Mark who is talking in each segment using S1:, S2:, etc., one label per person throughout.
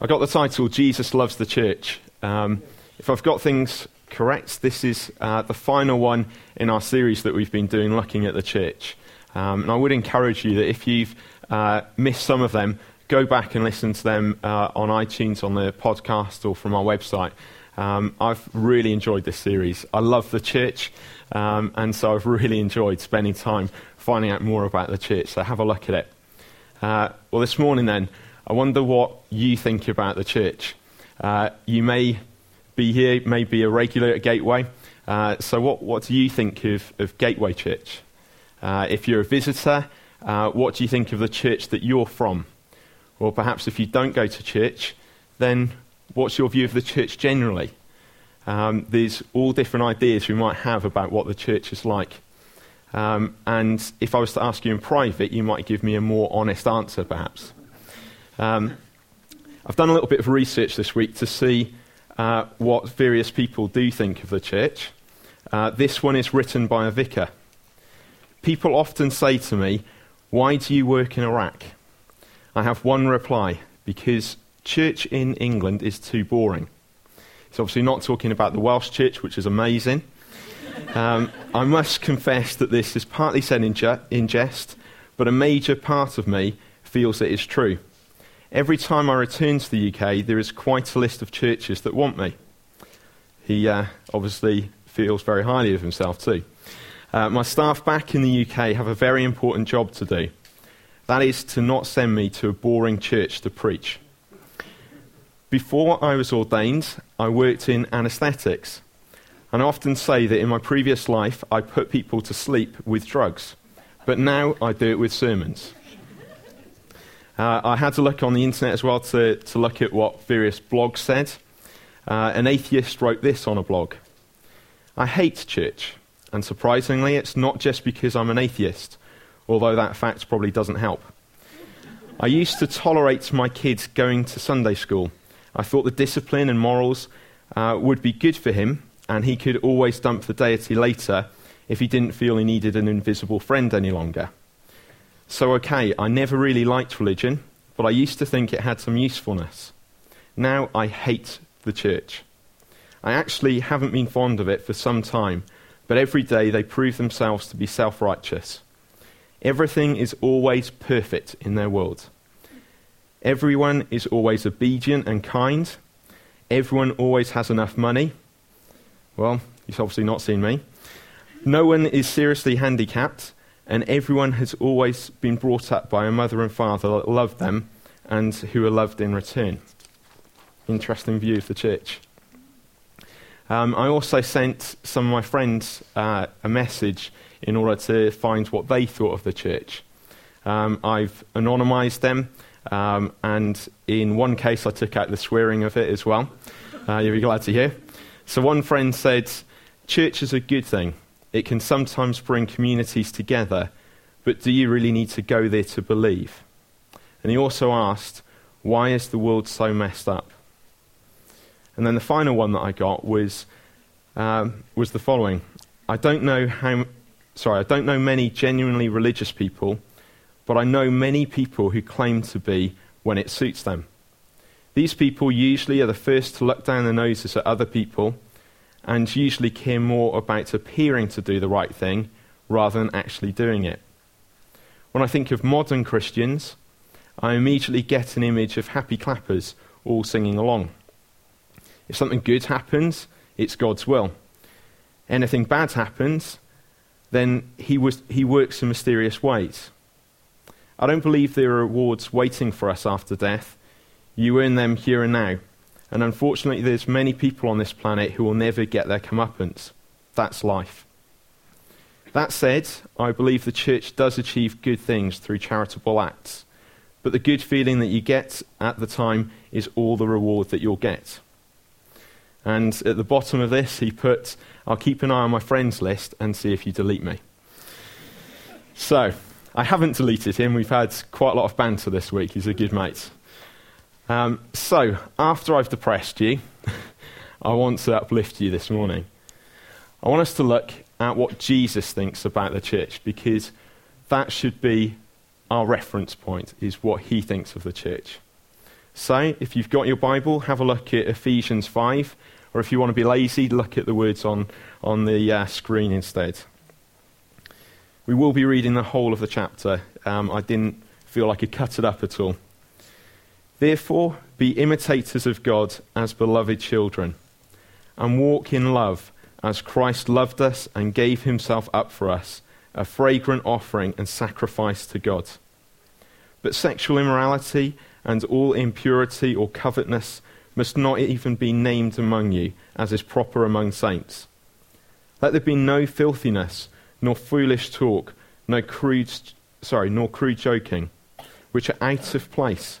S1: I got the title Jesus Loves the Church. Um, if I've got things correct, this is uh, the final one in our series that we've been doing looking at the church. Um, and I would encourage you that if you've uh, missed some of them, go back and listen to them uh, on iTunes, on the podcast, or from our website. Um, I've really enjoyed this series. I love the church, um, and so I've really enjoyed spending time finding out more about the church. So have a look at it. Uh, well, this morning then, I wonder what you think about the church. Uh, you may be here, may be a regular at Gateway. Uh, so, what, what do you think of, of Gateway Church? Uh, if you're a visitor, uh, what do you think of the church that you're from? Or perhaps if you don't go to church, then what's your view of the church generally? Um, there's all different ideas we might have about what the church is like. Um, and if I was to ask you in private, you might give me a more honest answer, perhaps. Um, I've done a little bit of research this week to see uh, what various people do think of the church. Uh, this one is written by a vicar. People often say to me, Why do you work in Iraq? I have one reply because church in England is too boring. He's obviously not talking about the Welsh church, which is amazing. Um, I must confess that this is partly said in, in jest, but a major part of me feels it is true. Every time I return to the UK, there is quite a list of churches that want me. He uh, obviously feels very highly of himself, too. Uh, my staff back in the UK have a very important job to do. That is to not send me to a boring church to preach. Before I was ordained, I worked in anaesthetics. And I often say that in my previous life, I put people to sleep with drugs. But now I do it with sermons. Uh, I had to look on the internet as well to, to look at what various blogs said. Uh, an atheist wrote this on a blog I hate church, and surprisingly, it's not just because I'm an atheist, although that fact probably doesn't help. I used to tolerate my kids going to Sunday school. I thought the discipline and morals uh, would be good for him, and he could always dump the deity later if he didn't feel he needed an invisible friend any longer. So, okay, I never really liked religion, but I used to think it had some usefulness. Now I hate the church. I actually haven't been fond of it for some time, but every day they prove themselves to be self righteous. Everything is always perfect in their world. Everyone is always obedient and kind. Everyone always has enough money. Well, you've obviously not seen me. No one is seriously handicapped and everyone has always been brought up by a mother and father that love them and who are loved in return. Interesting view of the church. Um, I also sent some of my friends uh, a message in order to find what they thought of the church. Um, I've anonymized them, um, and in one case, I took out the swearing of it as well. Uh, you'll be glad to hear. So, one friend said, Church is a good thing. It can sometimes bring communities together, but do you really need to go there to believe? And he also asked, why is the world so messed up? And then the final one that I got was, um, was the following. I don't know how, sorry, I don't know many genuinely religious people, but I know many people who claim to be when it suits them. These people usually are the first to look down their noses at other people and usually care more about appearing to do the right thing rather than actually doing it. When I think of modern Christians, I immediately get an image of happy clappers all singing along. If something good happens, it's God's will. Anything bad happens, then he, was, he works in mysterious ways. I don't believe there are rewards waiting for us after death. You earn them here and now. And unfortunately, there's many people on this planet who will never get their comeuppance. That's life. That said, I believe the church does achieve good things through charitable acts. But the good feeling that you get at the time is all the reward that you'll get. And at the bottom of this, he put, I'll keep an eye on my friends list and see if you delete me. So, I haven't deleted him. We've had quite a lot of banter this week. He's a good mate. Um, so, after I've depressed you, I want to uplift you this morning. I want us to look at what Jesus thinks about the church because that should be our reference point, is what he thinks of the church. So, if you've got your Bible, have a look at Ephesians 5, or if you want to be lazy, look at the words on, on the uh, screen instead. We will be reading the whole of the chapter. Um, I didn't feel like I could cut it up at all. Therefore, be imitators of God as beloved children, and walk in love as Christ loved us and gave himself up for us, a fragrant offering and sacrifice to God. But sexual immorality and all impurity or covetousness must not even be named among you, as is proper among saints. Let there be no filthiness, nor foolish talk, no crude, sorry, nor crude joking, which are out of place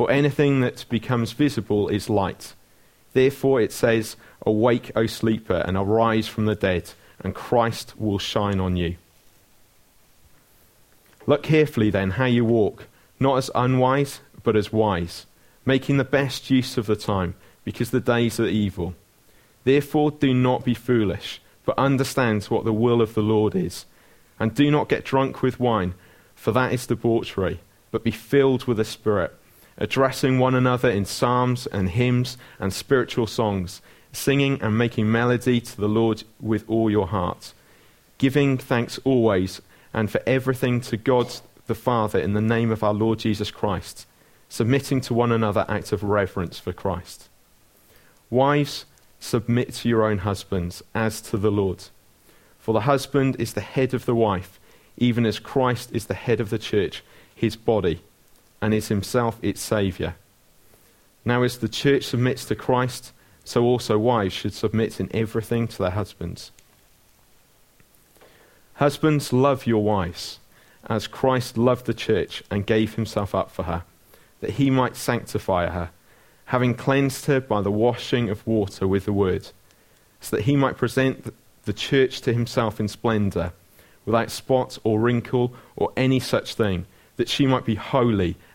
S1: For anything that becomes visible is light. Therefore it says, Awake, O sleeper, and arise from the dead, and Christ will shine on you. Look carefully then how you walk, not as unwise, but as wise, making the best use of the time, because the days are evil. Therefore do not be foolish, but understand what the will of the Lord is. And do not get drunk with wine, for that is debauchery, but be filled with the Spirit addressing one another in psalms and hymns and spiritual songs, singing and making melody to the Lord with all your heart, giving thanks always and for everything to God the Father in the name of our Lord Jesus Christ, submitting to one another out of reverence for Christ. Wives, submit to your own husbands as to the Lord. For the husband is the head of the wife, even as Christ is the head of the church, his body and is himself its Saviour. Now, as the church submits to Christ, so also wives should submit in everything to their husbands. Husbands, love your wives, as Christ loved the church and gave himself up for her, that he might sanctify her, having cleansed her by the washing of water with the word, so that he might present the church to himself in splendour, without spot or wrinkle or any such thing, that she might be holy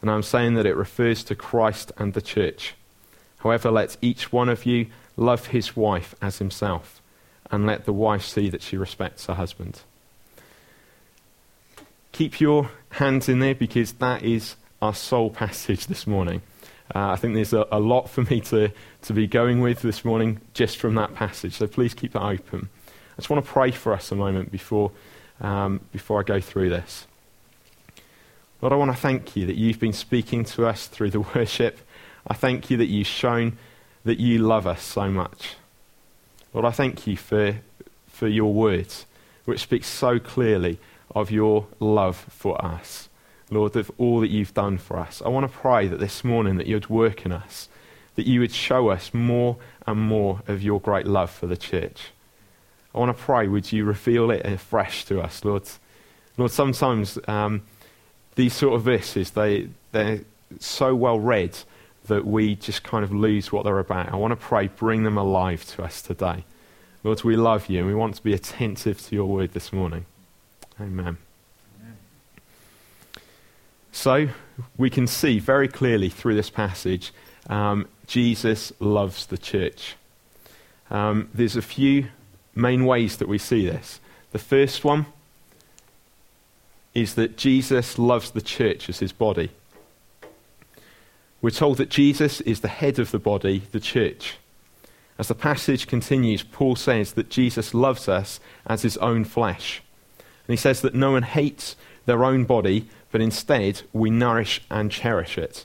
S1: and I'm saying that it refers to Christ and the church. However, let each one of you love his wife as himself, and let the wife see that she respects her husband. Keep your hands in there because that is our sole passage this morning. Uh, I think there's a, a, lot for me to, to be going with this morning just from that passage, so please keep it open. I just want to pray for us a moment before, um, before I go through this. Lord, I want to thank you that you've been speaking to us through the worship. I thank you that you've shown that you love us so much. Lord, I thank you for, for your words, which speak so clearly of your love for us. Lord, of all that you've done for us. I want to pray that this morning that you'd work in us, that you would show us more and more of your great love for the church. I want to pray, would you reveal it afresh to us, Lord? Lord, sometimes um, these sort of verses, they, they're so well read that we just kind of lose what they're about. I want to pray, bring them alive to us today. Lord, we love you and we want to be attentive to your word this morning. Amen. Amen. So, we can see very clearly through this passage um, Jesus loves the church. Um, there's a few main ways that we see this. The first one is that Jesus loves the church as his body. We're told that Jesus is the head of the body, the church. As the passage continues, Paul says that Jesus loves us as his own flesh. And he says that no one hates their own body, but instead we nourish and cherish it.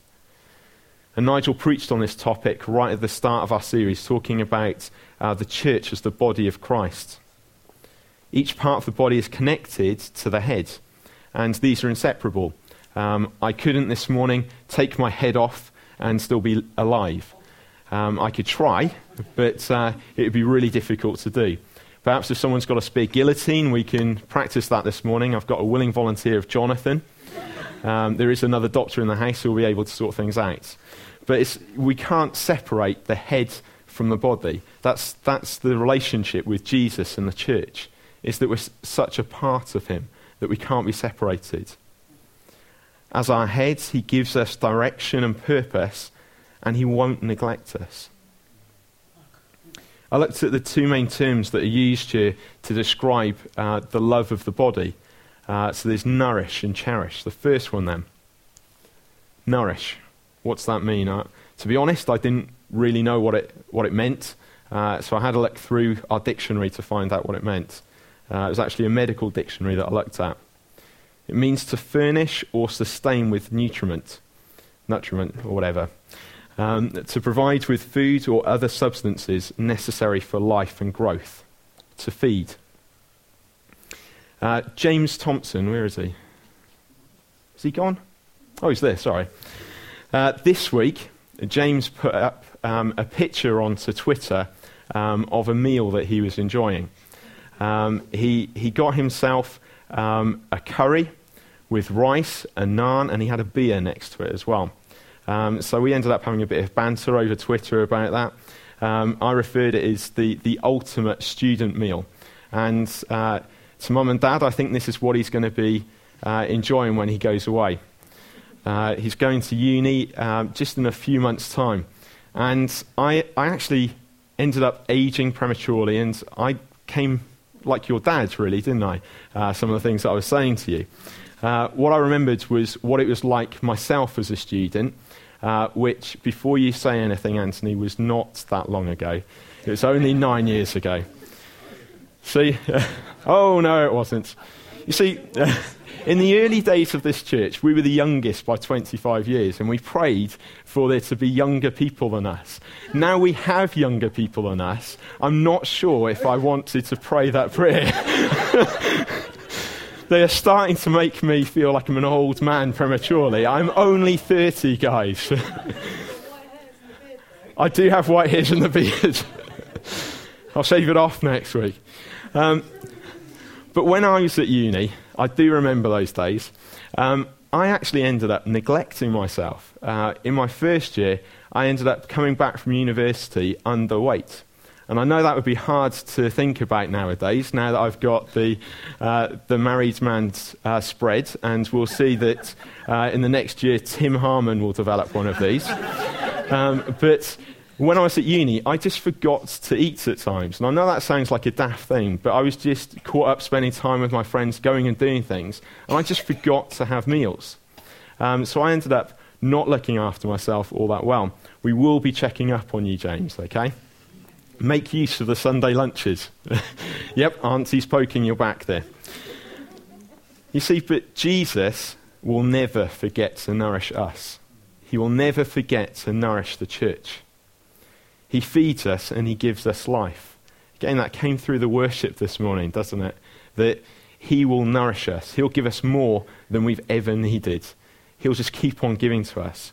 S1: And Nigel preached on this topic right at the start of our series, talking about uh, the church as the body of Christ. Each part of the body is connected to the head, and these are inseparable. Um, I couldn't this morning take my head off and still be alive. Um, I could try, but uh, it would be really difficult to do. Perhaps if someone's got a spare guillotine, we can practice that this morning. I've got a willing volunteer of Jonathan. Um, there is another doctor in the house who will be able to sort things out. But we can't separate the head from the body. That's, that's the relationship with Jesus and the church, is that we're such a part of him that we can't be separated. As our heads, he gives us direction and purpose, and he won't neglect us. I looked at the two main terms that are used here to describe uh, the love of the body. Uh, so there's nourish and cherish. The first one, then. Nourish. What's that mean? Uh, to be honest, I didn't really know what it, what it meant. Uh, so I had a look through our dictionary to find out what it meant. Uh, it was actually a medical dictionary that I looked at. It means to furnish or sustain with nutriment, nutriment or whatever um, to provide with food or other substances necessary for life and growth, to feed. Uh, James Thompson, where is he? Is he gone? Oh, he's there, sorry. Uh, this week, James put up um, a picture onto Twitter um, of a meal that he was enjoying. Um, he, he got himself um, a curry with rice, and naan, and he had a beer next to it as well. Um, so we ended up having a bit of banter over Twitter about that. Um, I referred it as the, the ultimate student meal. And uh, to mum and dad, I think this is what he's going to be uh, enjoying when he goes away. Uh, he's going to uni um, just in a few months' time. And I, I actually ended up aging prematurely, and I came like your dad, really, didn't I? Uh, some of the things that I was saying to you. Uh, what I remembered was what it was like myself as a student uh, which, before you say anything, Anthony, was not that long ago. It was only nine years ago. See? oh, no, it wasn't. You see, in the early days of this church, we were the youngest by 25 years, and we prayed for there to be younger people than us. Now we have younger people than us. I'm not sure if I wanted to pray that prayer. They are starting to make me feel like I'm an old man prematurely. I'm only 30, guys. I do have white hairs in the beard. I'll shave it off next week. Um, but when I was at uni, I do remember those days. Um, I actually ended up neglecting myself. Uh, in my first year, I ended up coming back from university underweight. And I know that would be hard to think about nowadays, now that I've got the, uh, the married man's uh, spread, and we'll see that uh, in the next year Tim Harmon will develop one of these. Um, but when I was at uni, I just forgot to eat at times. And I know that sounds like a daft thing, but I was just caught up spending time with my friends, going and doing things, and I just forgot to have meals. Um, so I ended up not looking after myself all that well. We will be checking up on you, James, okay? Make use of the Sunday lunches. yep, Auntie's poking your back there. You see, but Jesus will never forget to nourish us. He will never forget to nourish the church. He feeds us and he gives us life. Again, that came through the worship this morning, doesn't it? That he will nourish us. He'll give us more than we've ever needed. He'll just keep on giving to us.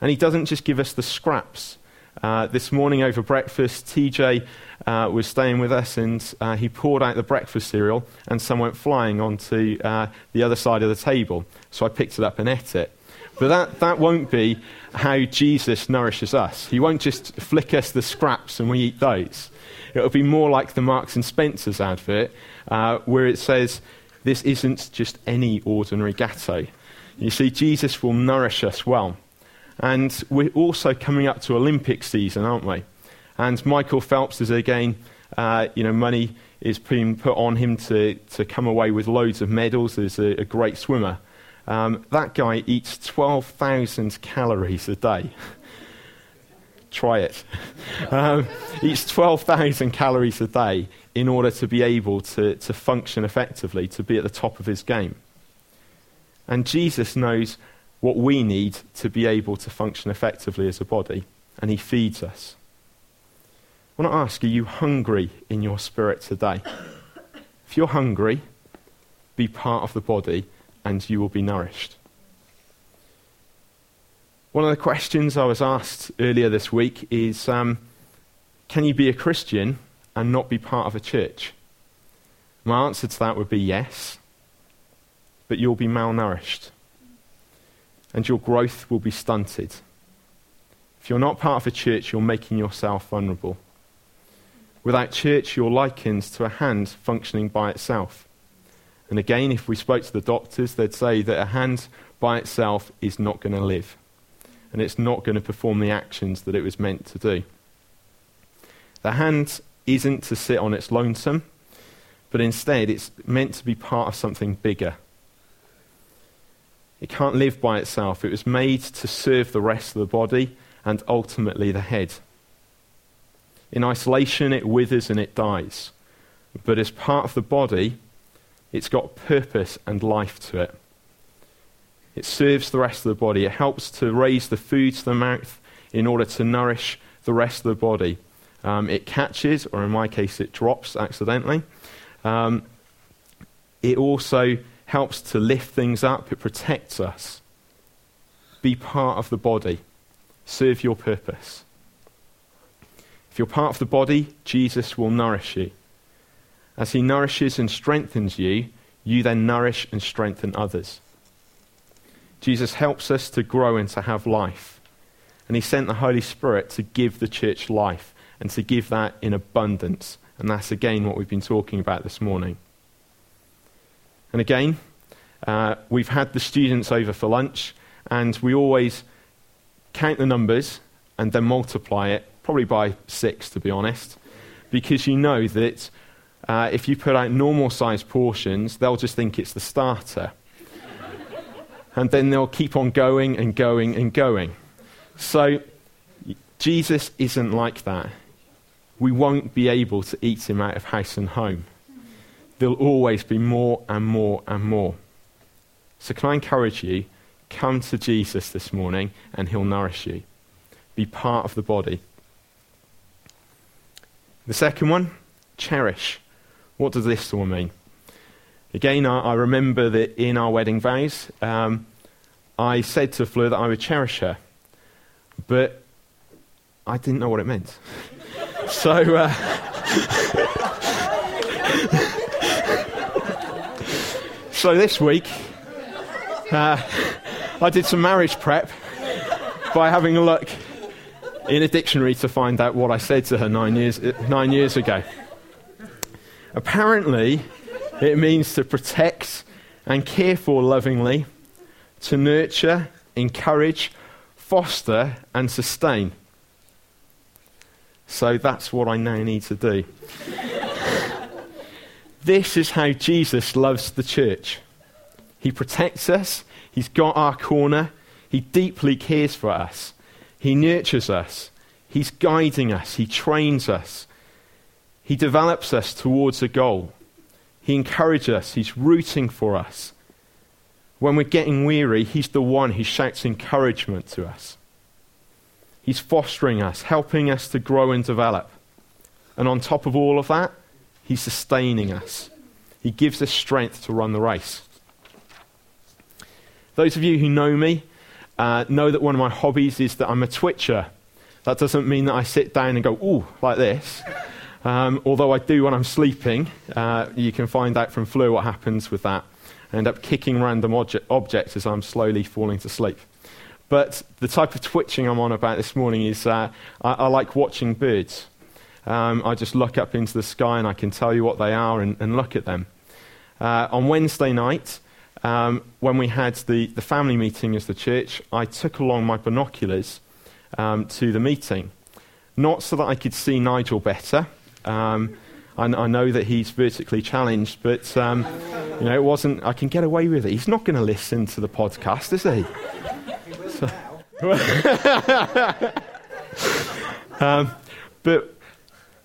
S1: And he doesn't just give us the scraps uh, this morning over breakfast, TJ uh, was staying with us and uh, he poured out the breakfast cereal and some went flying onto uh, the other side of the table. So I picked it up and ate it. But that, that won't be how Jesus nourishes us. He won't just flick us the scraps and we eat those. It'll be more like the Marks and Spencer's advert, uh, where it says, This isn't just any ordinary gateau. You see, Jesus will nourish us well. And we're also coming up to Olympic season, aren't we? And Michael Phelps is again, uh, you know, money is being put on him to, to come away with loads of medals as a, a great swimmer. Um, that guy eats 12,000 calories a day. Try it. um, eats 12,000 calories a day in order to be able to, to function effectively, to be at the top of his game. And Jesus knows what we need to be able to function effectively as a body, and he feeds us. I want to ask are you hungry in your spirit today? If you're hungry, be part of the body and you will be nourished. One of the questions I was asked earlier this week is um, Can you be a Christian and not be part of a church? My answer to that would be yes, but you'll be malnourished and your growth will be stunted. If you're not part of a church, you're making yourself vulnerable. Without church, you're likened to a hand functioning by itself. And again, if we spoke to the doctors, they'd say that a hand by itself is not going to live. And it's not going to perform the actions that it was meant to do. The hand isn't to sit on its lonesome, but instead it's meant to be part of something bigger. It can't live by itself. It was made to serve the rest of the body and ultimately the head. In isolation, it withers and it dies. But as part of the body, it's got purpose and life to it. It serves the rest of the body. It helps to raise the food to the mouth in order to nourish the rest of the body. Um, it catches, or in my case, it drops accidentally. Um, it also helps to lift things up, it protects us. Be part of the body, serve your purpose. If you're part of the body, Jesus will nourish you. As he nourishes and strengthens you, you then nourish and strengthen others. Jesus helps us to grow and to have life. And he sent the Holy Spirit to give the church life and to give that in abundance. And that's again what we've been talking about this morning. And again, uh, we've had the students over for lunch, and we always count the numbers and then multiply it probably by six, to be honest, because you know that uh, if you put out normal sized portions, they'll just think it's the starter. and then they'll keep on going and going and going. So, Jesus isn't like that. We won't be able to eat him out of house and home. There'll always be more and more and more. So, can I encourage you? Come to Jesus this morning and he'll nourish you. Be part of the body. The second one, cherish. What does this all mean? Again, I, I remember that in our wedding vows, um, I said to Fleur that I would cherish her, but I didn't know what it meant. so. Uh, so this week, uh, I did some marriage prep by having a look in a dictionary to find out what I said to her nine years, nine years ago. Apparently, it means to protect and care for lovingly, to nurture, encourage, foster, and sustain. So that's what I now need to do. this is how Jesus loves the church. He protects us, He's got our corner, He deeply cares for us. He nurtures us. He's guiding us. He trains us. He develops us towards a goal. He encourages us. He's rooting for us. When we're getting weary, He's the one who shouts encouragement to us. He's fostering us, helping us to grow and develop. And on top of all of that, He's sustaining us. He gives us strength to run the race. Those of you who know me uh, know that one of my hobbies is that I'm a twitcher. That doesn't mean that I sit down and go, ooh, like this. Um, although I do when I'm sleeping. Uh, you can find out from Fleur what happens with that. I end up kicking random obje- objects as I'm slowly falling to sleep. But the type of twitching I'm on about this morning is uh, I, I, like watching birds. Um, I just look up into the sky and I can tell you what they are and, and look at them. Uh, on Wednesday night, um, when we had the, the family meeting as the church, I took along my binoculars um, to the meeting. Not so that I could see Nigel better. Um, I, I, know that he's vertically challenged, but um, you know, it wasn't. I can get away with it. He's not going to listen to the podcast, is he? So, um, but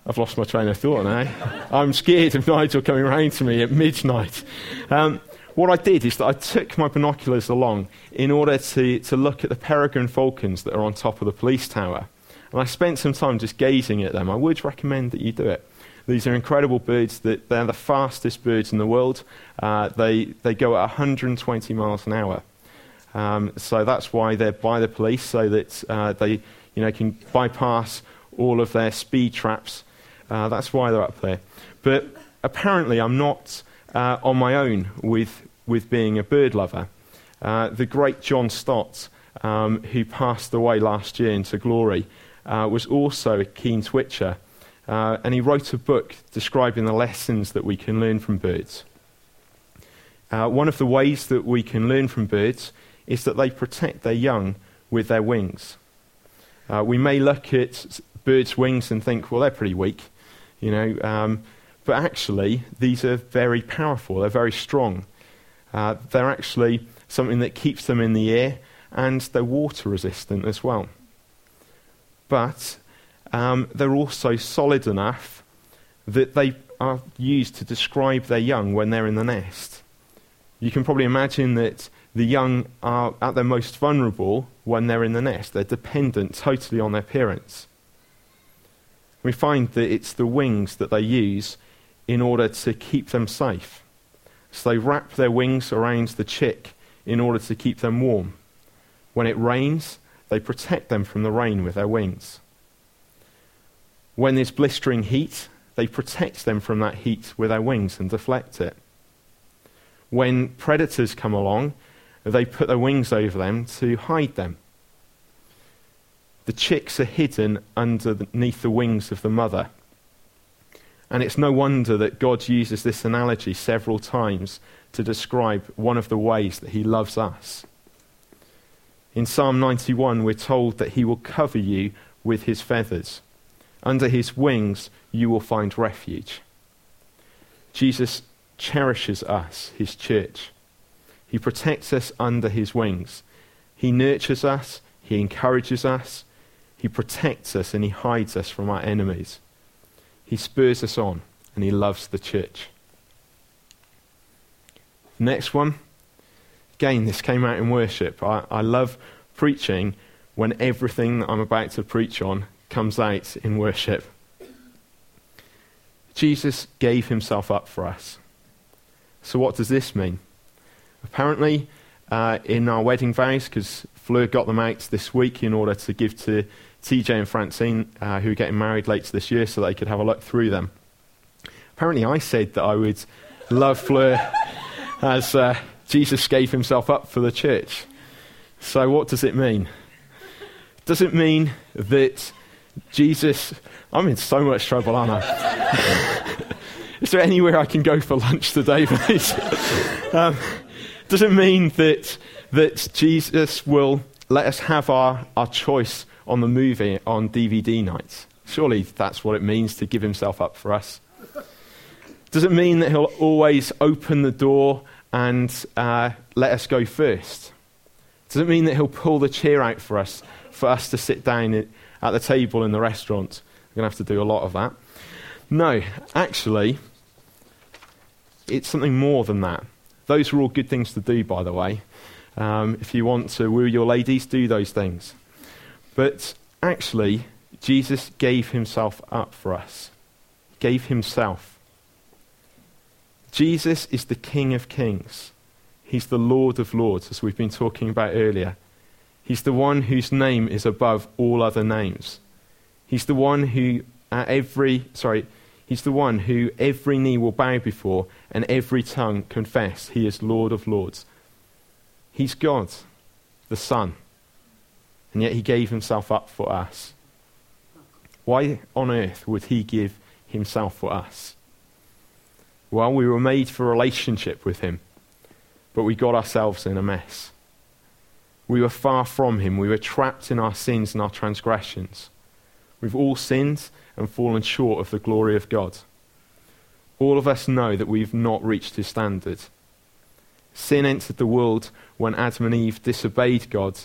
S1: I've lost my train of thought now. I'm scared of Nigel coming round to me at midnight. Um, what I did is that I took my binoculars along in order to, to look at the peregrine falcons that are on top of the police tower. And I spent some time just gazing at them. I would recommend that you do it. These are incredible birds. That they're the fastest birds in the world. Uh, they, they go at 120 miles an hour. Um, so that's why they're by the police, so that uh, they you know, can bypass all of their speed traps. Uh, that's why they're up there. But apparently, I'm not uh, on my own with, with being a bird lover. Uh, the great John Stott, um, who passed away last year into glory, uh, was also a keen twitcher. Uh, and he wrote a book describing the lessons that we can learn from birds. Uh, one of the ways that we can learn from birds is that they protect their young with their wings. Uh, we may look at birds' wings and think, well, they're pretty weak, you know, um, but actually, these are very powerful, they're very strong. Uh, they're actually something that keeps them in the air, and they're water resistant as well. But um, they're also solid enough that they are used to describe their young when they're in the nest. You can probably imagine that the young are at their most vulnerable when they're in the nest. They're dependent totally on their parents. We find that it's the wings that they use in order to keep them safe. So they wrap their wings around the chick in order to keep them warm. When it rains, they protect them from the rain with their wings. When there's blistering heat, they protect them from that heat with their wings and deflect it. When predators come along, they put their wings over them to hide them. The chicks are hidden underneath the wings of the mother. And it's no wonder that God uses this analogy several times to describe one of the ways that He loves us. In Psalm 91, we're told that He will cover you with His feathers. Under His wings, you will find refuge. Jesus cherishes us, His church. He protects us under his wings. He nurtures us, he encourages us, he protects us, and he hides us from our enemies. He spurs us on, and he loves the church. Next one. Again, this came out in worship. I, I love preaching when everything that I'm about to preach on comes out in worship. Jesus gave himself up for us. So, what does this mean? Apparently, uh, in our wedding vows, because Fleur got them out this week in order to give to TJ and Francine, uh, who are getting married later this year, so they could have a look through them. Apparently, I said that I would love Fleur as uh, Jesus gave himself up for the church. So, what does it mean? Does it mean that Jesus. I'm in so much trouble, aren't I? Is there anywhere I can go for lunch today, please? um, does it mean that, that Jesus will let us have our, our choice on the movie on DVD nights? Surely that's what it means to give himself up for us. Does it mean that he'll always open the door and uh, let us go first? Does it mean that he'll pull the chair out for us, for us to sit down at the table in the restaurant? We're going to have to do a lot of that. No, actually, it's something more than that. Those are all good things to do, by the way. Um, if you want to woo your ladies, do those things. But actually, Jesus gave himself up for us. he Gave himself. Jesus is the King of Kings. He's the Lord of Lords, as we've been talking about earlier. He's the one whose name is above all other names. He's the one who, at every, sorry, He's the one who every knee will bow before and every tongue confess he is Lord of Lords. He's God, the Son, and yet he gave himself up for us. Why on earth would he give himself for us? Well, we were made for relationship with him. but we got ourselves in a mess. We were far from Him. We were trapped in our sins and our transgressions. We've all sinned and fallen short of the glory of God. All of us know that we've not reached His standard. Sin entered the world when Adam and Eve disobeyed God,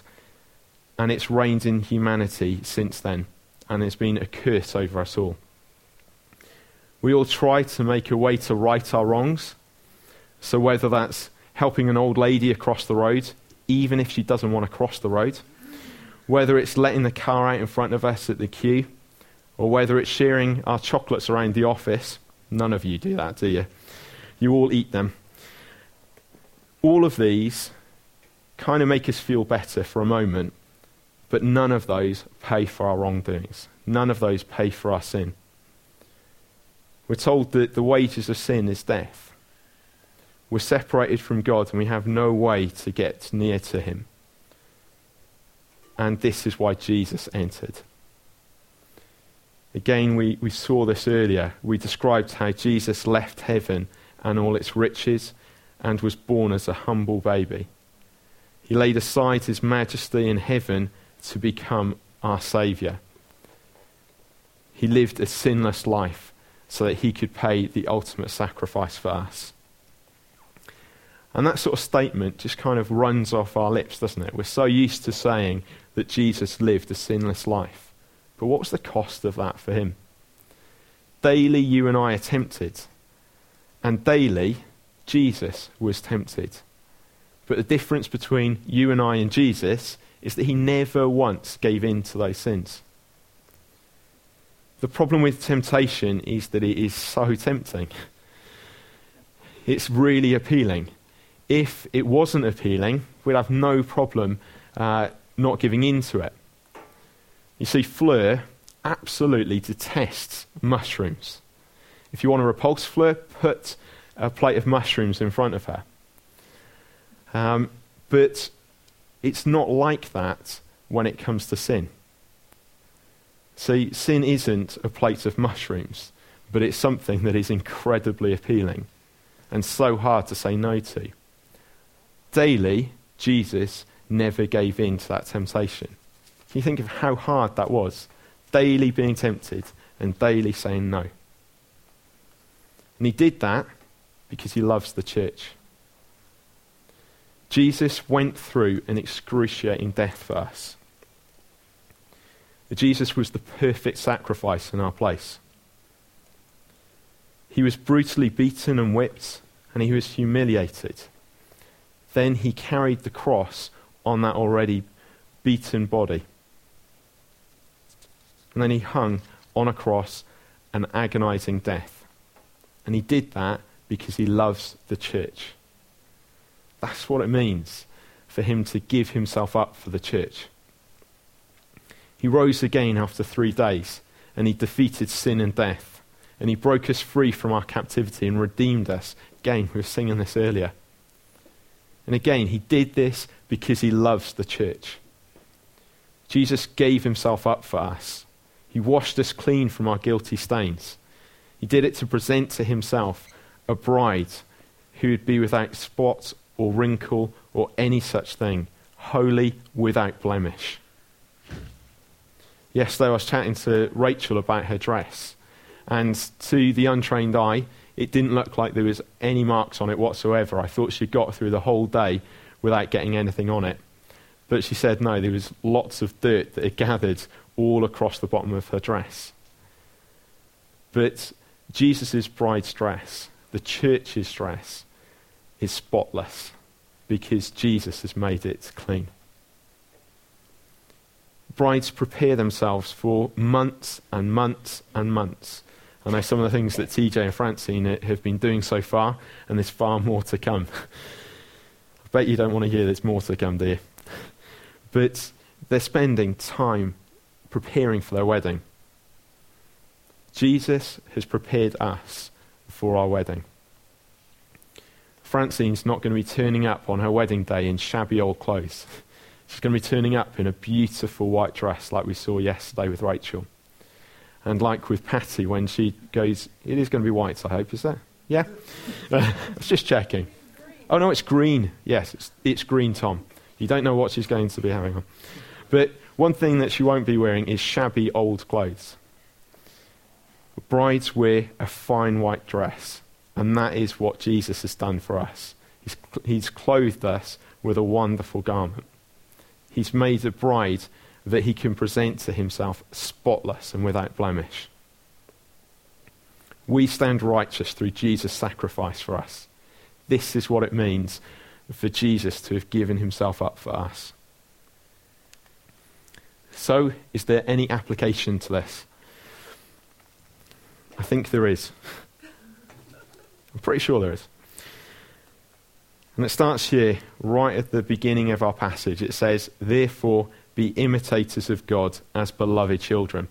S1: and it's reigned in humanity since then, and it's been a curse over us all. We all try to make a way to right our wrongs. So, whether that's helping an old lady across the road, even if she doesn't want to cross the road, whether it's letting the car out in front of us at the queue, or whether it's sharing our chocolates around the office. None of you do that, do you? You all eat them. All of these kind of make us feel better for a moment, but none of those pay for our wrongdoings. None of those pay for our sin. We're told that the wages of sin is death. We're separated from God and we have no way to get near to Him. And this is why Jesus entered. Again, we, we saw this earlier. We described how Jesus left heaven and all its riches and was born as a humble baby. He laid aside his majesty in heaven to become our Saviour. He lived a sinless life so that he could pay the ultimate sacrifice for us. And that sort of statement just kind of runs off our lips, doesn't it? We're so used to saying that Jesus lived a sinless life. But what was the cost of that for him? Daily, you and I are tempted. And daily, Jesus was tempted. But the difference between you and I and Jesus is that he never once gave in to those sins. The problem with temptation is that it is so tempting. It's really appealing if it wasn't appealing, we'd have no problem uh, not giving in to it. You see, Fleur absolutely detests mushrooms. If you want to repulse Fleur, put a plate of mushrooms in front of her. Um, but it's not like that when it comes to sin. See, sin isn't a plate of mushrooms, but it's something that is incredibly appealing and so hard to say no to daily, Jesus never gave in to that temptation. Can you think of how hard that was? Daily being tempted and daily saying no. And he did that because he loves the church. Jesus went through an excruciating death for us. Jesus was the perfect sacrifice in our place. He was brutally beaten and whipped, and he was humiliated. Then he carried the cross on that already beaten body. And then he hung on a cross an agonizing death. And he did that because he loves the church. That's what it means for him to give himself up for the church. He rose again after three days, and he defeated sin and death. And he broke us free from our captivity and redeemed us. Again, we were singing this earlier. And again, he did this because he loves the church. Jesus gave himself up for us. He washed us clean from our guilty stains. He did it to present to himself a bride who would be without spot or wrinkle or any such thing, holy without blemish. Yesterday I was chatting to Rachel about her dress, and to the untrained eye, it didn't look like there was any marks on it whatsoever. I thought she'd got through the whole day without getting anything on it. But she said no, there was lots of dirt that had gathered all across the bottom of her dress. But Jesus' bride's dress, the church's dress, is spotless because Jesus has made it clean. Brides prepare themselves for months and months and months I know some of the things that TJ and Francine have been doing so far, and there's far more to come. I bet you don't want to hear there's more to come, you? But they're spending time preparing for their wedding. Jesus has prepared us for our wedding. Francine's not going to be turning up on her wedding day in shabby old clothes. She's going to be turning up in a beautiful white dress like we saw yesterday with Rachel. And like with Patty, when she goes, it is going to be white, I hope, is that? Yeah? I was just checking. Oh, no, it's green. Yes, it's, it's green, Tom. You don't know what she's going to be having on. But one thing that she won't be wearing is shabby old clothes. Brides wear a fine white dress, and that is what Jesus has done for us. He's, he's clothed us with a wonderful garment. He's made a bride that he can present to himself spotless and without blemish. We stand righteous through Jesus' sacrifice for us. This is what it means for Jesus to have given himself up for us. So, is there any application to this? I think there is. I'm pretty sure there is. And it starts here, right at the beginning of our passage. It says, Therefore, be imitators of God as beloved children.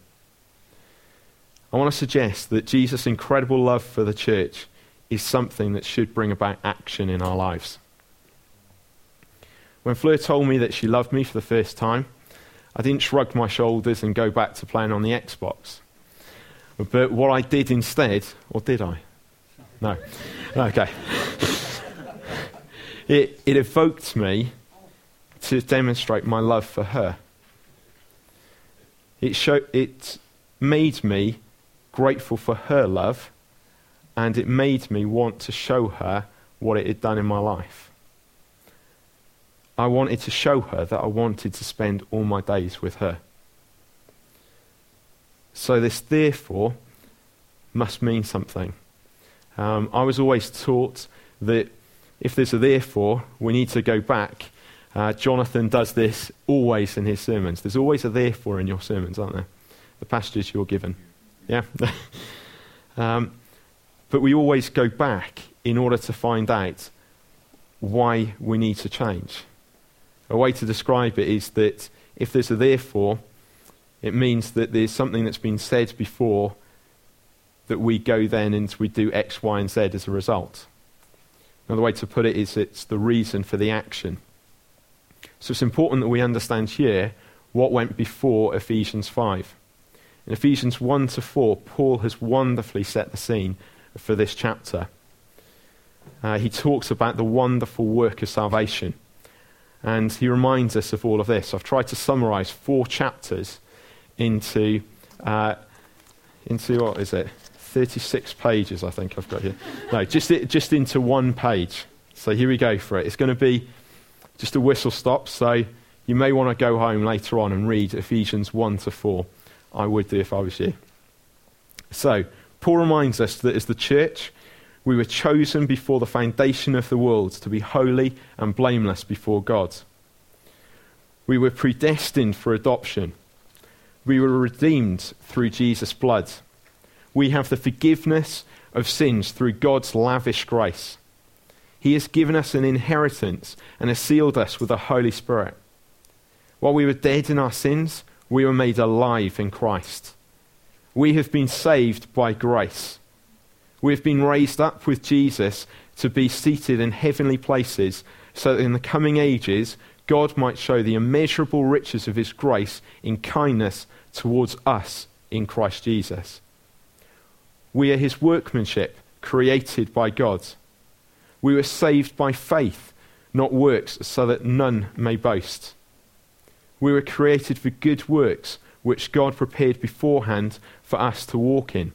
S1: I want to suggest that Jesus' incredible love for the church is something that should bring about action in our lives. When Fleur told me that she loved me for the first time, I didn't shrug my shoulders and go back to playing on the Xbox. But what I did instead, or did I? No. Okay. It, it evoked me to demonstrate my love for her. It, show, it made me grateful for her love, and it made me want to show her what it had done in my life. I wanted to show her that I wanted to spend all my days with her. So, this therefore must mean something. Um, I was always taught that if there's a therefore, we need to go back uh, Jonathan does this always in his sermons. There's always a therefore in your sermons, aren't there? The passages you're given. Yeah? um, but we always go back in order to find out why we need to change. A way to describe it is that if there's a therefore, it means that there's something that's been said before that we go then and we do X, Y, and Z as a result. Another way to put it is it's the reason for the action. So it's important that we understand here what went before Ephesians 5. In Ephesians 1 to 4, Paul has wonderfully set the scene for this chapter. Uh, he talks about the wonderful work of salvation. And he reminds us of all of this. I've tried to summarize four chapters into, uh, into what is it? 36 pages, I think I've got here. No, just, just into one page. So here we go for it. It's going to be just a whistle stop. So you may want to go home later on and read Ephesians 1 to 4. I would do if I was you. So, Paul reminds us that as the church, we were chosen before the foundation of the world to be holy and blameless before God. We were predestined for adoption. We were redeemed through Jesus' blood. We have the forgiveness of sins through God's lavish grace. He has given us an inheritance and has sealed us with the Holy Spirit. While we were dead in our sins, we were made alive in Christ. We have been saved by grace. We have been raised up with Jesus to be seated in heavenly places so that in the coming ages God might show the immeasurable riches of his grace in kindness towards us in Christ Jesus. We are his workmanship, created by God. We were saved by faith, not works, so that none may boast. We were created for good works, which God prepared beforehand for us to walk in.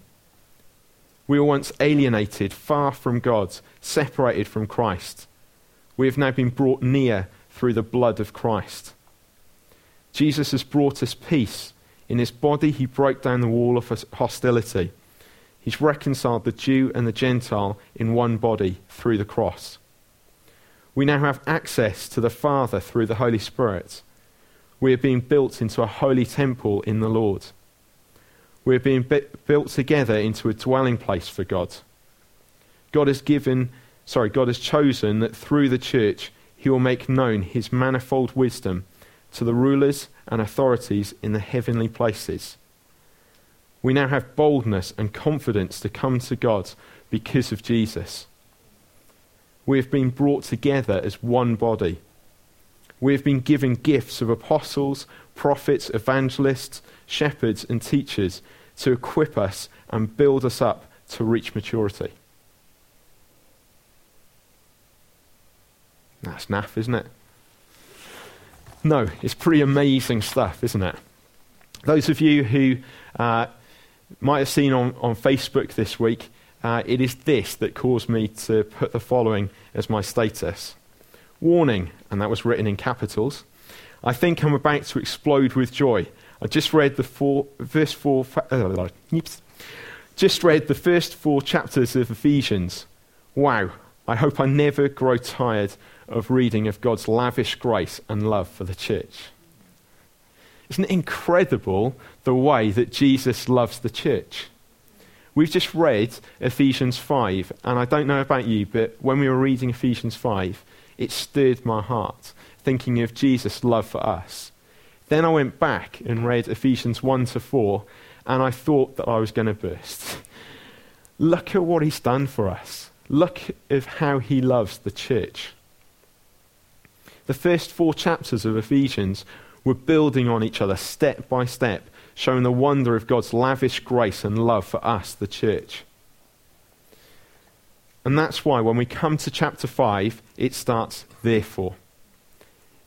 S1: We were once alienated, far from God, separated from Christ. We have now been brought near through the blood of Christ. Jesus has brought us peace. In his body, he broke down the wall of hostility. He's reconciled the Jew and the Gentile in one body through the cross. We now have access to the Father through the Holy Spirit. We are being built into a holy temple in the Lord. We are being built together into a dwelling place for God. God has given, sorry, God has chosen that through the church he will make known his manifold wisdom to the rulers and authorities in the heavenly places. We now have boldness and confidence to come to God because of Jesus. We have been brought together as one body. We have been given gifts of apostles, prophets, evangelists, shepherds, and teachers to equip us and build us up to reach maturity. That's naff, isn't it? No, it's pretty amazing stuff, isn't it? Those of you who uh, might have seen on, on Facebook this week, uh, it is this that caused me to put the following as my status. Warning, and that was written in capitals. I think I'm about to explode with joy. I just read the four, verse four, uh, just read the first four chapters of Ephesians. Wow, I hope I never grow tired of reading of God's lavish grace and love for the church. Isn't it incredible the way that Jesus loves the church? We've just read Ephesians 5, and I don't know about you, but when we were reading Ephesians 5, it stirred my heart, thinking of Jesus' love for us. Then I went back and read Ephesians 1 to 4, and I thought that I was going to burst. Look at what he's done for us. Look at how he loves the church. The first four chapters of Ephesians were building on each other step by step, showing the wonder of God's lavish grace and love for us, the church. And that's why when we come to chapter 5, it starts, therefore.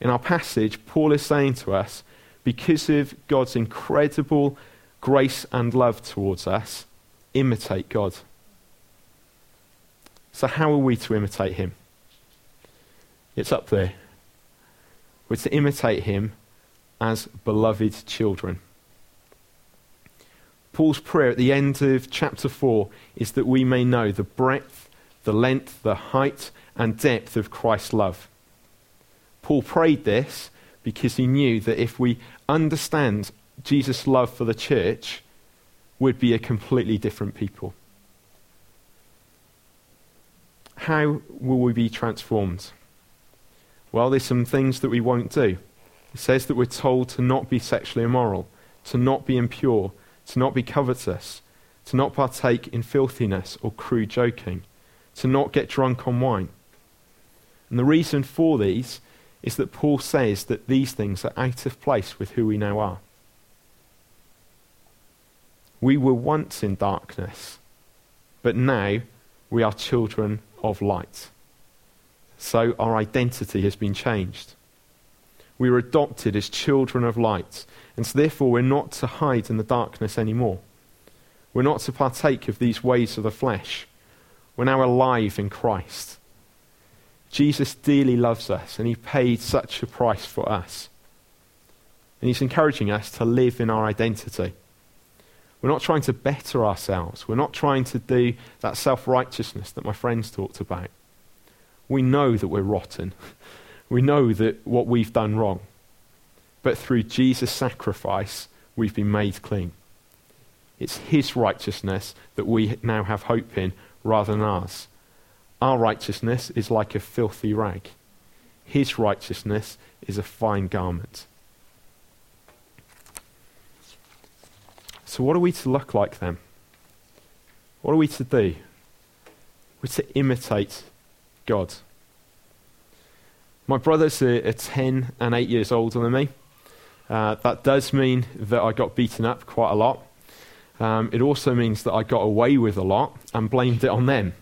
S1: In our passage, Paul is saying to us, because of God's incredible grace and love towards us, imitate God. So, how are we to imitate him? It's up there. We're to imitate him as beloved children. Paul's prayer at the end of chapter 4 is that we may know the breadth, the length, the height, and depth of Christ's love. Paul prayed this because he knew that if we understand Jesus' love for the church, we'd be a completely different people. How will we be transformed? Well, there's some things that we won't do. It says that we're told to not be sexually immoral, to not be impure, to not be covetous, to not partake in filthiness or crude joking, to not get drunk on wine. And the reason for these is that Paul says that these things are out of place with who we now are. We were once in darkness, but now we are children of light. So our identity has been changed. We were adopted as children of light, and so therefore we're not to hide in the darkness anymore. We're not to partake of these ways of the flesh. We're now alive in Christ. Jesus dearly loves us, and he paid such a price for us. And he's encouraging us to live in our identity. We're not trying to better ourselves. We're not trying to do that self righteousness that my friends talked about. We know that we're rotten. We know that what we've done wrong. But through Jesus' sacrifice, we've been made clean. It's his righteousness that we now have hope in rather than ours. Our righteousness is like a filthy rag. His righteousness is a fine garment. So, what are we to look like then? What are we to do? We're to imitate God. My brothers are, are 10 and 8 years older than me. Uh, that does mean that I got beaten up quite a lot. Um, it also means that I got away with a lot and blamed it on them.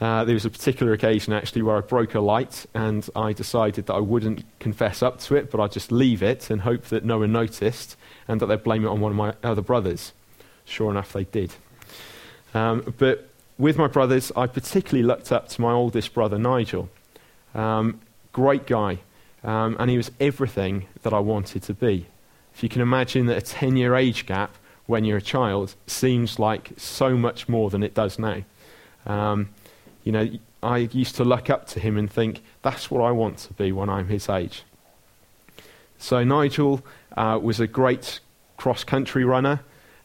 S1: Uh, there was a particular occasion actually where I broke a light and I decided that I wouldn't confess up to it, but I'd just leave it and hope that no one noticed and that they'd blame it on one of my other brothers. Sure enough, they did. Um, but with my brothers, I particularly looked up to my oldest brother, Nigel. Um, great guy, um, and he was everything that I wanted to be. If you can imagine that a 10 year age gap when you're a child seems like so much more than it does now. Um, you know, I used to look up to him and think, that's what I want to be when I'm his age. So Nigel uh, was a great cross country runner.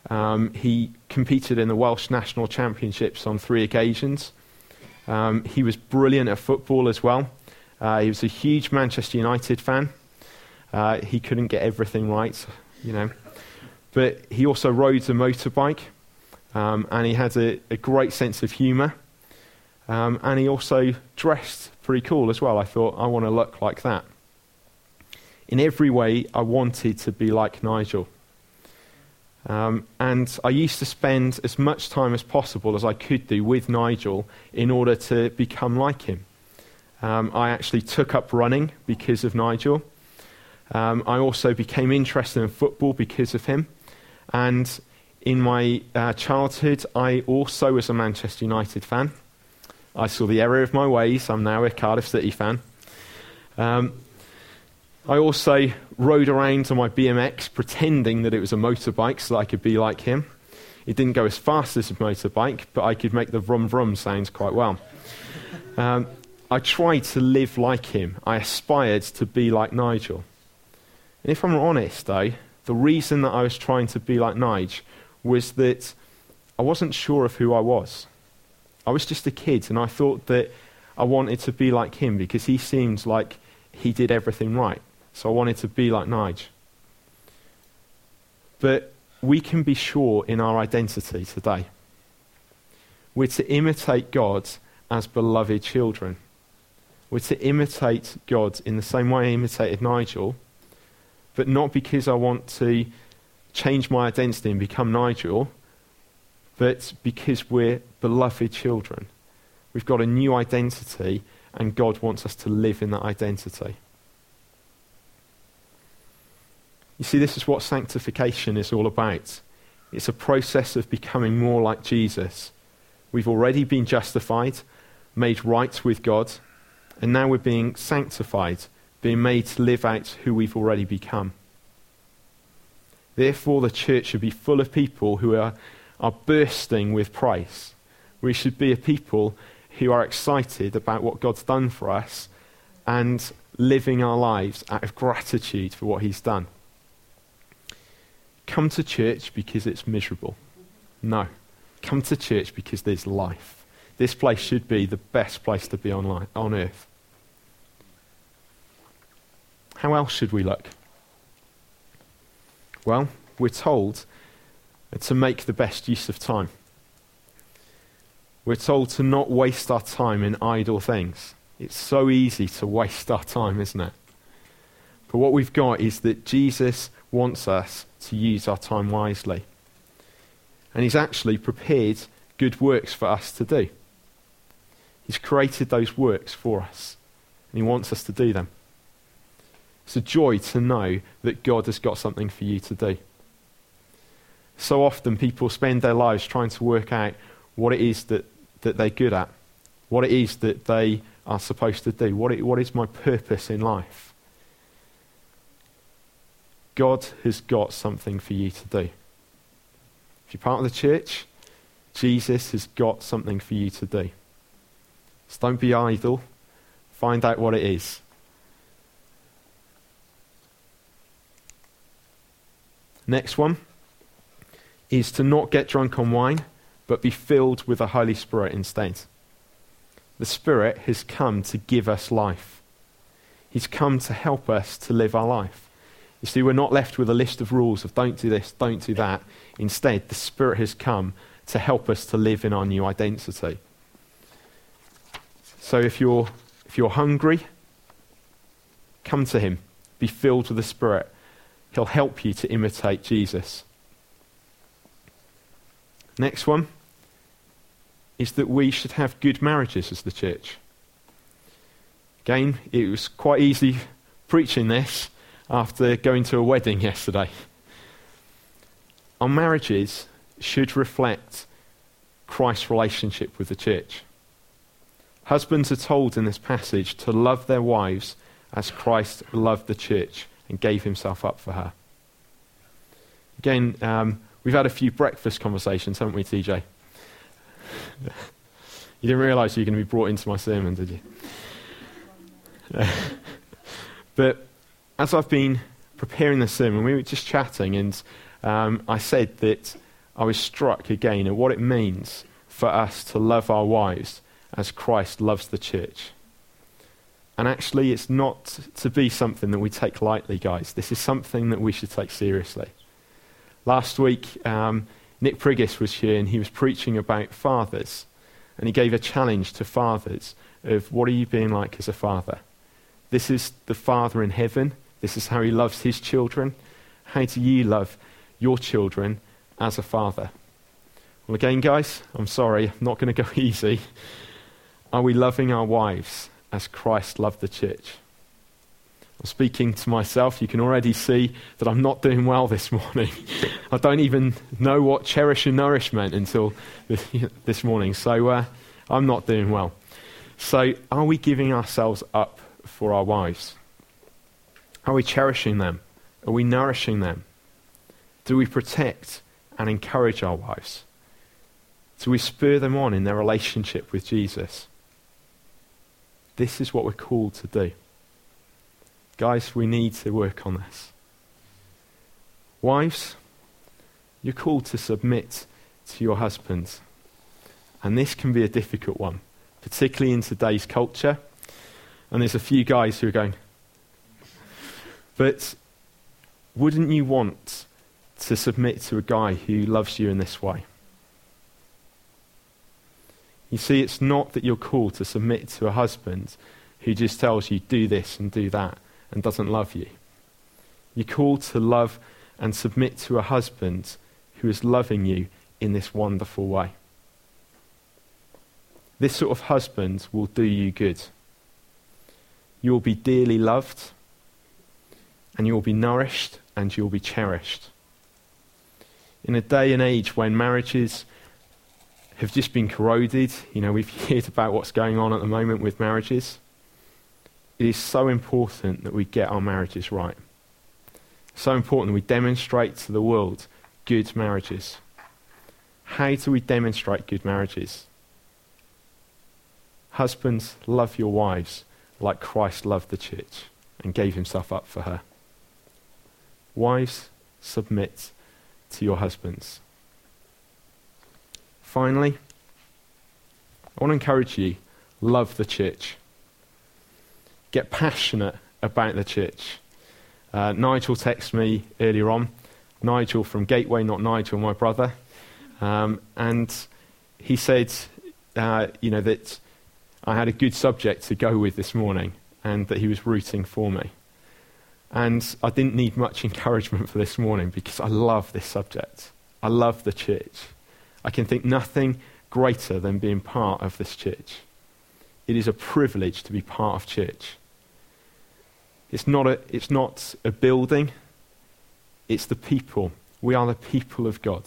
S1: Um, he competed in the Welsh National Championships on three occasions. Um, he was brilliant at football as well. Uh, he was a huge Manchester United fan. Uh, he couldn't get everything right, you know. But he also rode a motorbike, um, and he had a, a great sense of humour. Um, and he also dressed pretty cool as well. I thought, I want to look like that. In every way, I wanted to be like Nigel. Um, and I used to spend as much time as possible as I could do with Nigel in order to become like him. Um, I actually took up running because of Nigel. Um, I also became interested in football because of him. And in my uh, childhood, I also was a Manchester United fan. I saw the error of my ways. I'm now a Cardiff City fan. Um, I also rode around on my BMX pretending that it was a motorbike so I could be like him. It didn't go as fast as a motorbike, but I could make the vrum vrum sounds quite well. Um, I tried to live like him. I aspired to be like Nigel. And if I'm honest, though, the reason that I was trying to be like Nigel was that I wasn't sure of who I was. I was just a kid, and I thought that I wanted to be like him because he seemed like he did everything right. So I wanted to be like Nigel. But we can be sure in our identity today. We're to imitate God as beloved children. We're to imitate God in the same way I imitated Nigel, but not because I want to change my identity and become Nigel, but because we're beloved children. We've got a new identity, and God wants us to live in that identity. You see, this is what sanctification is all about. It's a process of becoming more like Jesus. We've already been justified, made right with God, and now we're being sanctified, being made to live out who we've already become. Therefore, the church should be full of people who are, are bursting with praise. We should be a people who are excited about what God's done for us and living our lives out of gratitude for what He's done. Come to church because it's miserable. No. Come to church because there's life. This place should be the best place to be on, life, on earth. How else should we look? Well, we're told to make the best use of time. We're told to not waste our time in idle things. It's so easy to waste our time, isn't it? But what we've got is that Jesus wants us to use our time wisely. And He's actually prepared good works for us to do. He's created those works for us, and He wants us to do them. It's a joy to know that God has got something for you to do. So often people spend their lives trying to work out what it is that, that they're good at, what it is that they are supposed to do, what, it, what is my purpose in life. God has got something for you to do. If you're part of the church, Jesus has got something for you to do. So don't be idle. Find out what it is. Next one is to not get drunk on wine, but be filled with the Holy Spirit instead. The Spirit has come to give us life. He's come to help us to live our life. You see, we're not left with a list of rules of don't do this, don't do that. Instead, the Spirit has come to help us to live in our new identity. So if you're, if you're hungry, come to Him. Be filled with the Spirit. He'll help you to imitate Jesus. Next one is that we should have good marriages as the church. Again, it was quite easy preaching this after going to a wedding yesterday. Our marriages should reflect Christ's relationship with the church. Husbands are told in this passage to love their wives as Christ loved the church and gave himself up for her. Again, um, we've had a few breakfast conversations, haven't we, TJ? you didn't realize you were going to be brought into my sermon, did you? but as I've been preparing the sermon, we were just chatting, and um, I said that I was struck again at what it means for us to love our wives as Christ loves the church. And actually, it's not to be something that we take lightly, guys. This is something that we should take seriously. Last week, um, Nick Priggis was here and he was preaching about fathers. And he gave a challenge to fathers of what are you being like as a father? This is the Father in heaven this is how he loves his children. How do you love your children as a father? Well, again, guys, I'm sorry, I'm not going to go easy. Are we loving our wives as Christ loved the church. I'm speaking to myself. You can already see that I'm not doing well this morning. I don't even know what cherish and nourish meant until this morning. So uh, I'm not doing well. So, are we giving ourselves up for our wives? Are we cherishing them? Are we nourishing them? Do we protect and encourage our wives? Do we spur them on in their relationship with Jesus? This is what we're called to do. Guys, we need to work on this. Wives, you're called to submit to your husbands. And this can be a difficult one, particularly in today's culture. And there's a few guys who are going, but wouldn't you want to submit to a guy who loves you in this way? You see, it's not that you're called to submit to a husband who just tells you, do this and do that, and doesn't love you. You're called to love and submit to a husband who is loving you in this wonderful way. This sort of husband will do you good. You will be dearly loved, and you will be nourished, and you will be cherished. In a day and age when marriages have just been corroded, you know, we've heard about what's going on at the moment with marriages. It is so important that we get our marriages right. So important that we demonstrate to the world good marriages. How do we demonstrate good marriages? Husbands, love your wives like Christ loved the church and gave himself up for her. Wives, submit to your husbands. Finally, I want to encourage you love the church. Get passionate about the church. Uh, Nigel texted me earlier on. Nigel from Gateway, not Nigel, my brother. Um, and he said, uh, you know, that I had a good subject to go with this morning and that he was rooting for me. And I didn't need much encouragement for this morning because I love this subject. I love the church. I can think nothing greater than being part of this church. It is a privilege to be part of church. It's not a, it's not a building, it's the people. We are the people of God.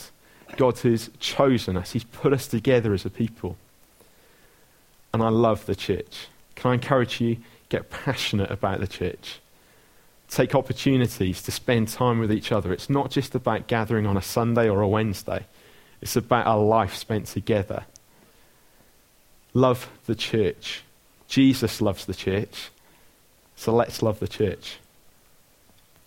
S1: God has chosen us, He's put us together as a people and I love the church. Can I encourage you? Get passionate about the church. Take opportunities to spend time with each other. It's not just about gathering on a Sunday or a Wednesday, it's about our life spent together. Love the church. Jesus loves the church, so let's love the church.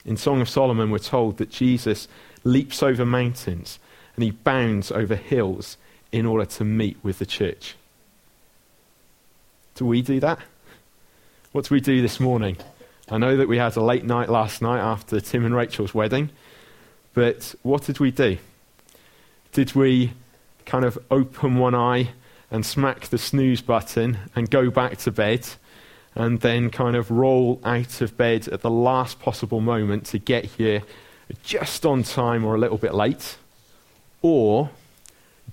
S1: In Song of Solomon, we're told that Jesus leaps over mountains and he bounds over hills in order to meet with the church. Do we do that? What do we do this morning? I know that we had a late night last night after Tim and Rachel's wedding, but what did we do? Did we kind of open one eye and smack the snooze button and go back to bed and then kind of roll out of bed at the last possible moment to get here just on time or a little bit late? Or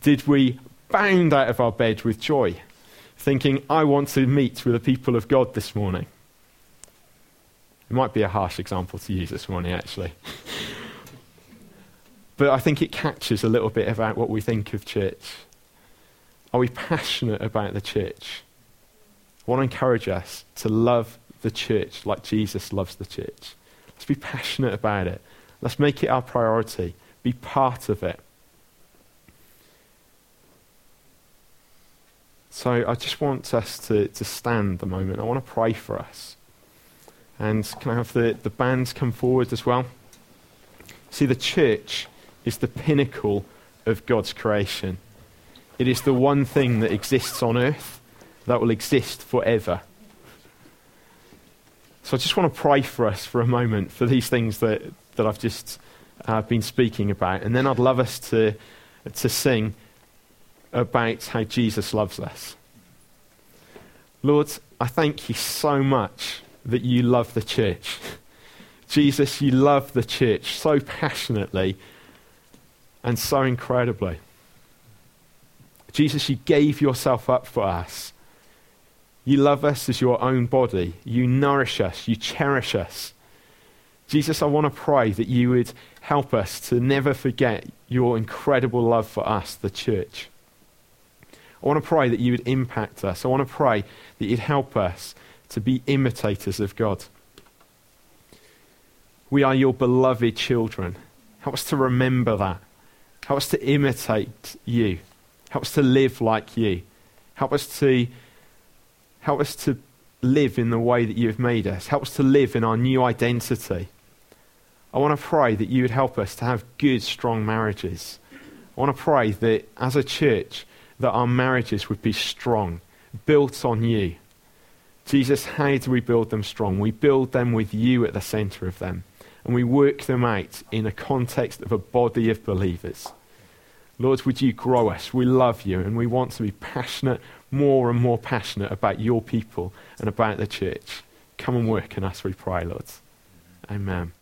S1: did we bound out of our bed with joy? thinking, I want to meet with the people of God this morning. It might be a harsh example to use this morning, actually. but I think it catches a little bit about what we think of church. Are we passionate about the church? I want to encourage us to love the church like Jesus loves the church. Let's be passionate about it. Let's make it our priority. Be part of it. So I just want us to, to stand the moment. I want to pray for us. And can I have the, the bands come forward as well? See, the church is the pinnacle of God's creation. It is the one thing that exists on earth that will exist forever. So I just want to pray for us for a moment for these things that, that I've just uh, been speaking about. And then I'd love us to, to sing about how Jesus loves us. Lord, I thank you so much that you love the church. Jesus, you love the church so passionately and so incredibly. Jesus, you gave yourself up for us. You love us as your own body. You nourish us. You cherish us. Jesus, I want to pray that you would help us to never forget your incredible love for us, the church. I want to pray that you would impact us. I want to pray that you'd help us to be imitators of God. We are your beloved children. Help us to remember that. Help us to imitate you. Help us to live like you. Help us to help us to live in the way that you have made us. Help us to live in our new identity. I want to pray that you would help us to have good, strong marriages. I want to pray that as a church, that our marriages would be strong, built on you. Jesus, how do we build them strong? We build them with you at the center of them, and we work them out in a context of a body of believers. Lord, would you grow us? We love you, and we want to be passionate, more and more passionate about your people and about the church. Come and work in us, we pray, Lord. Amen.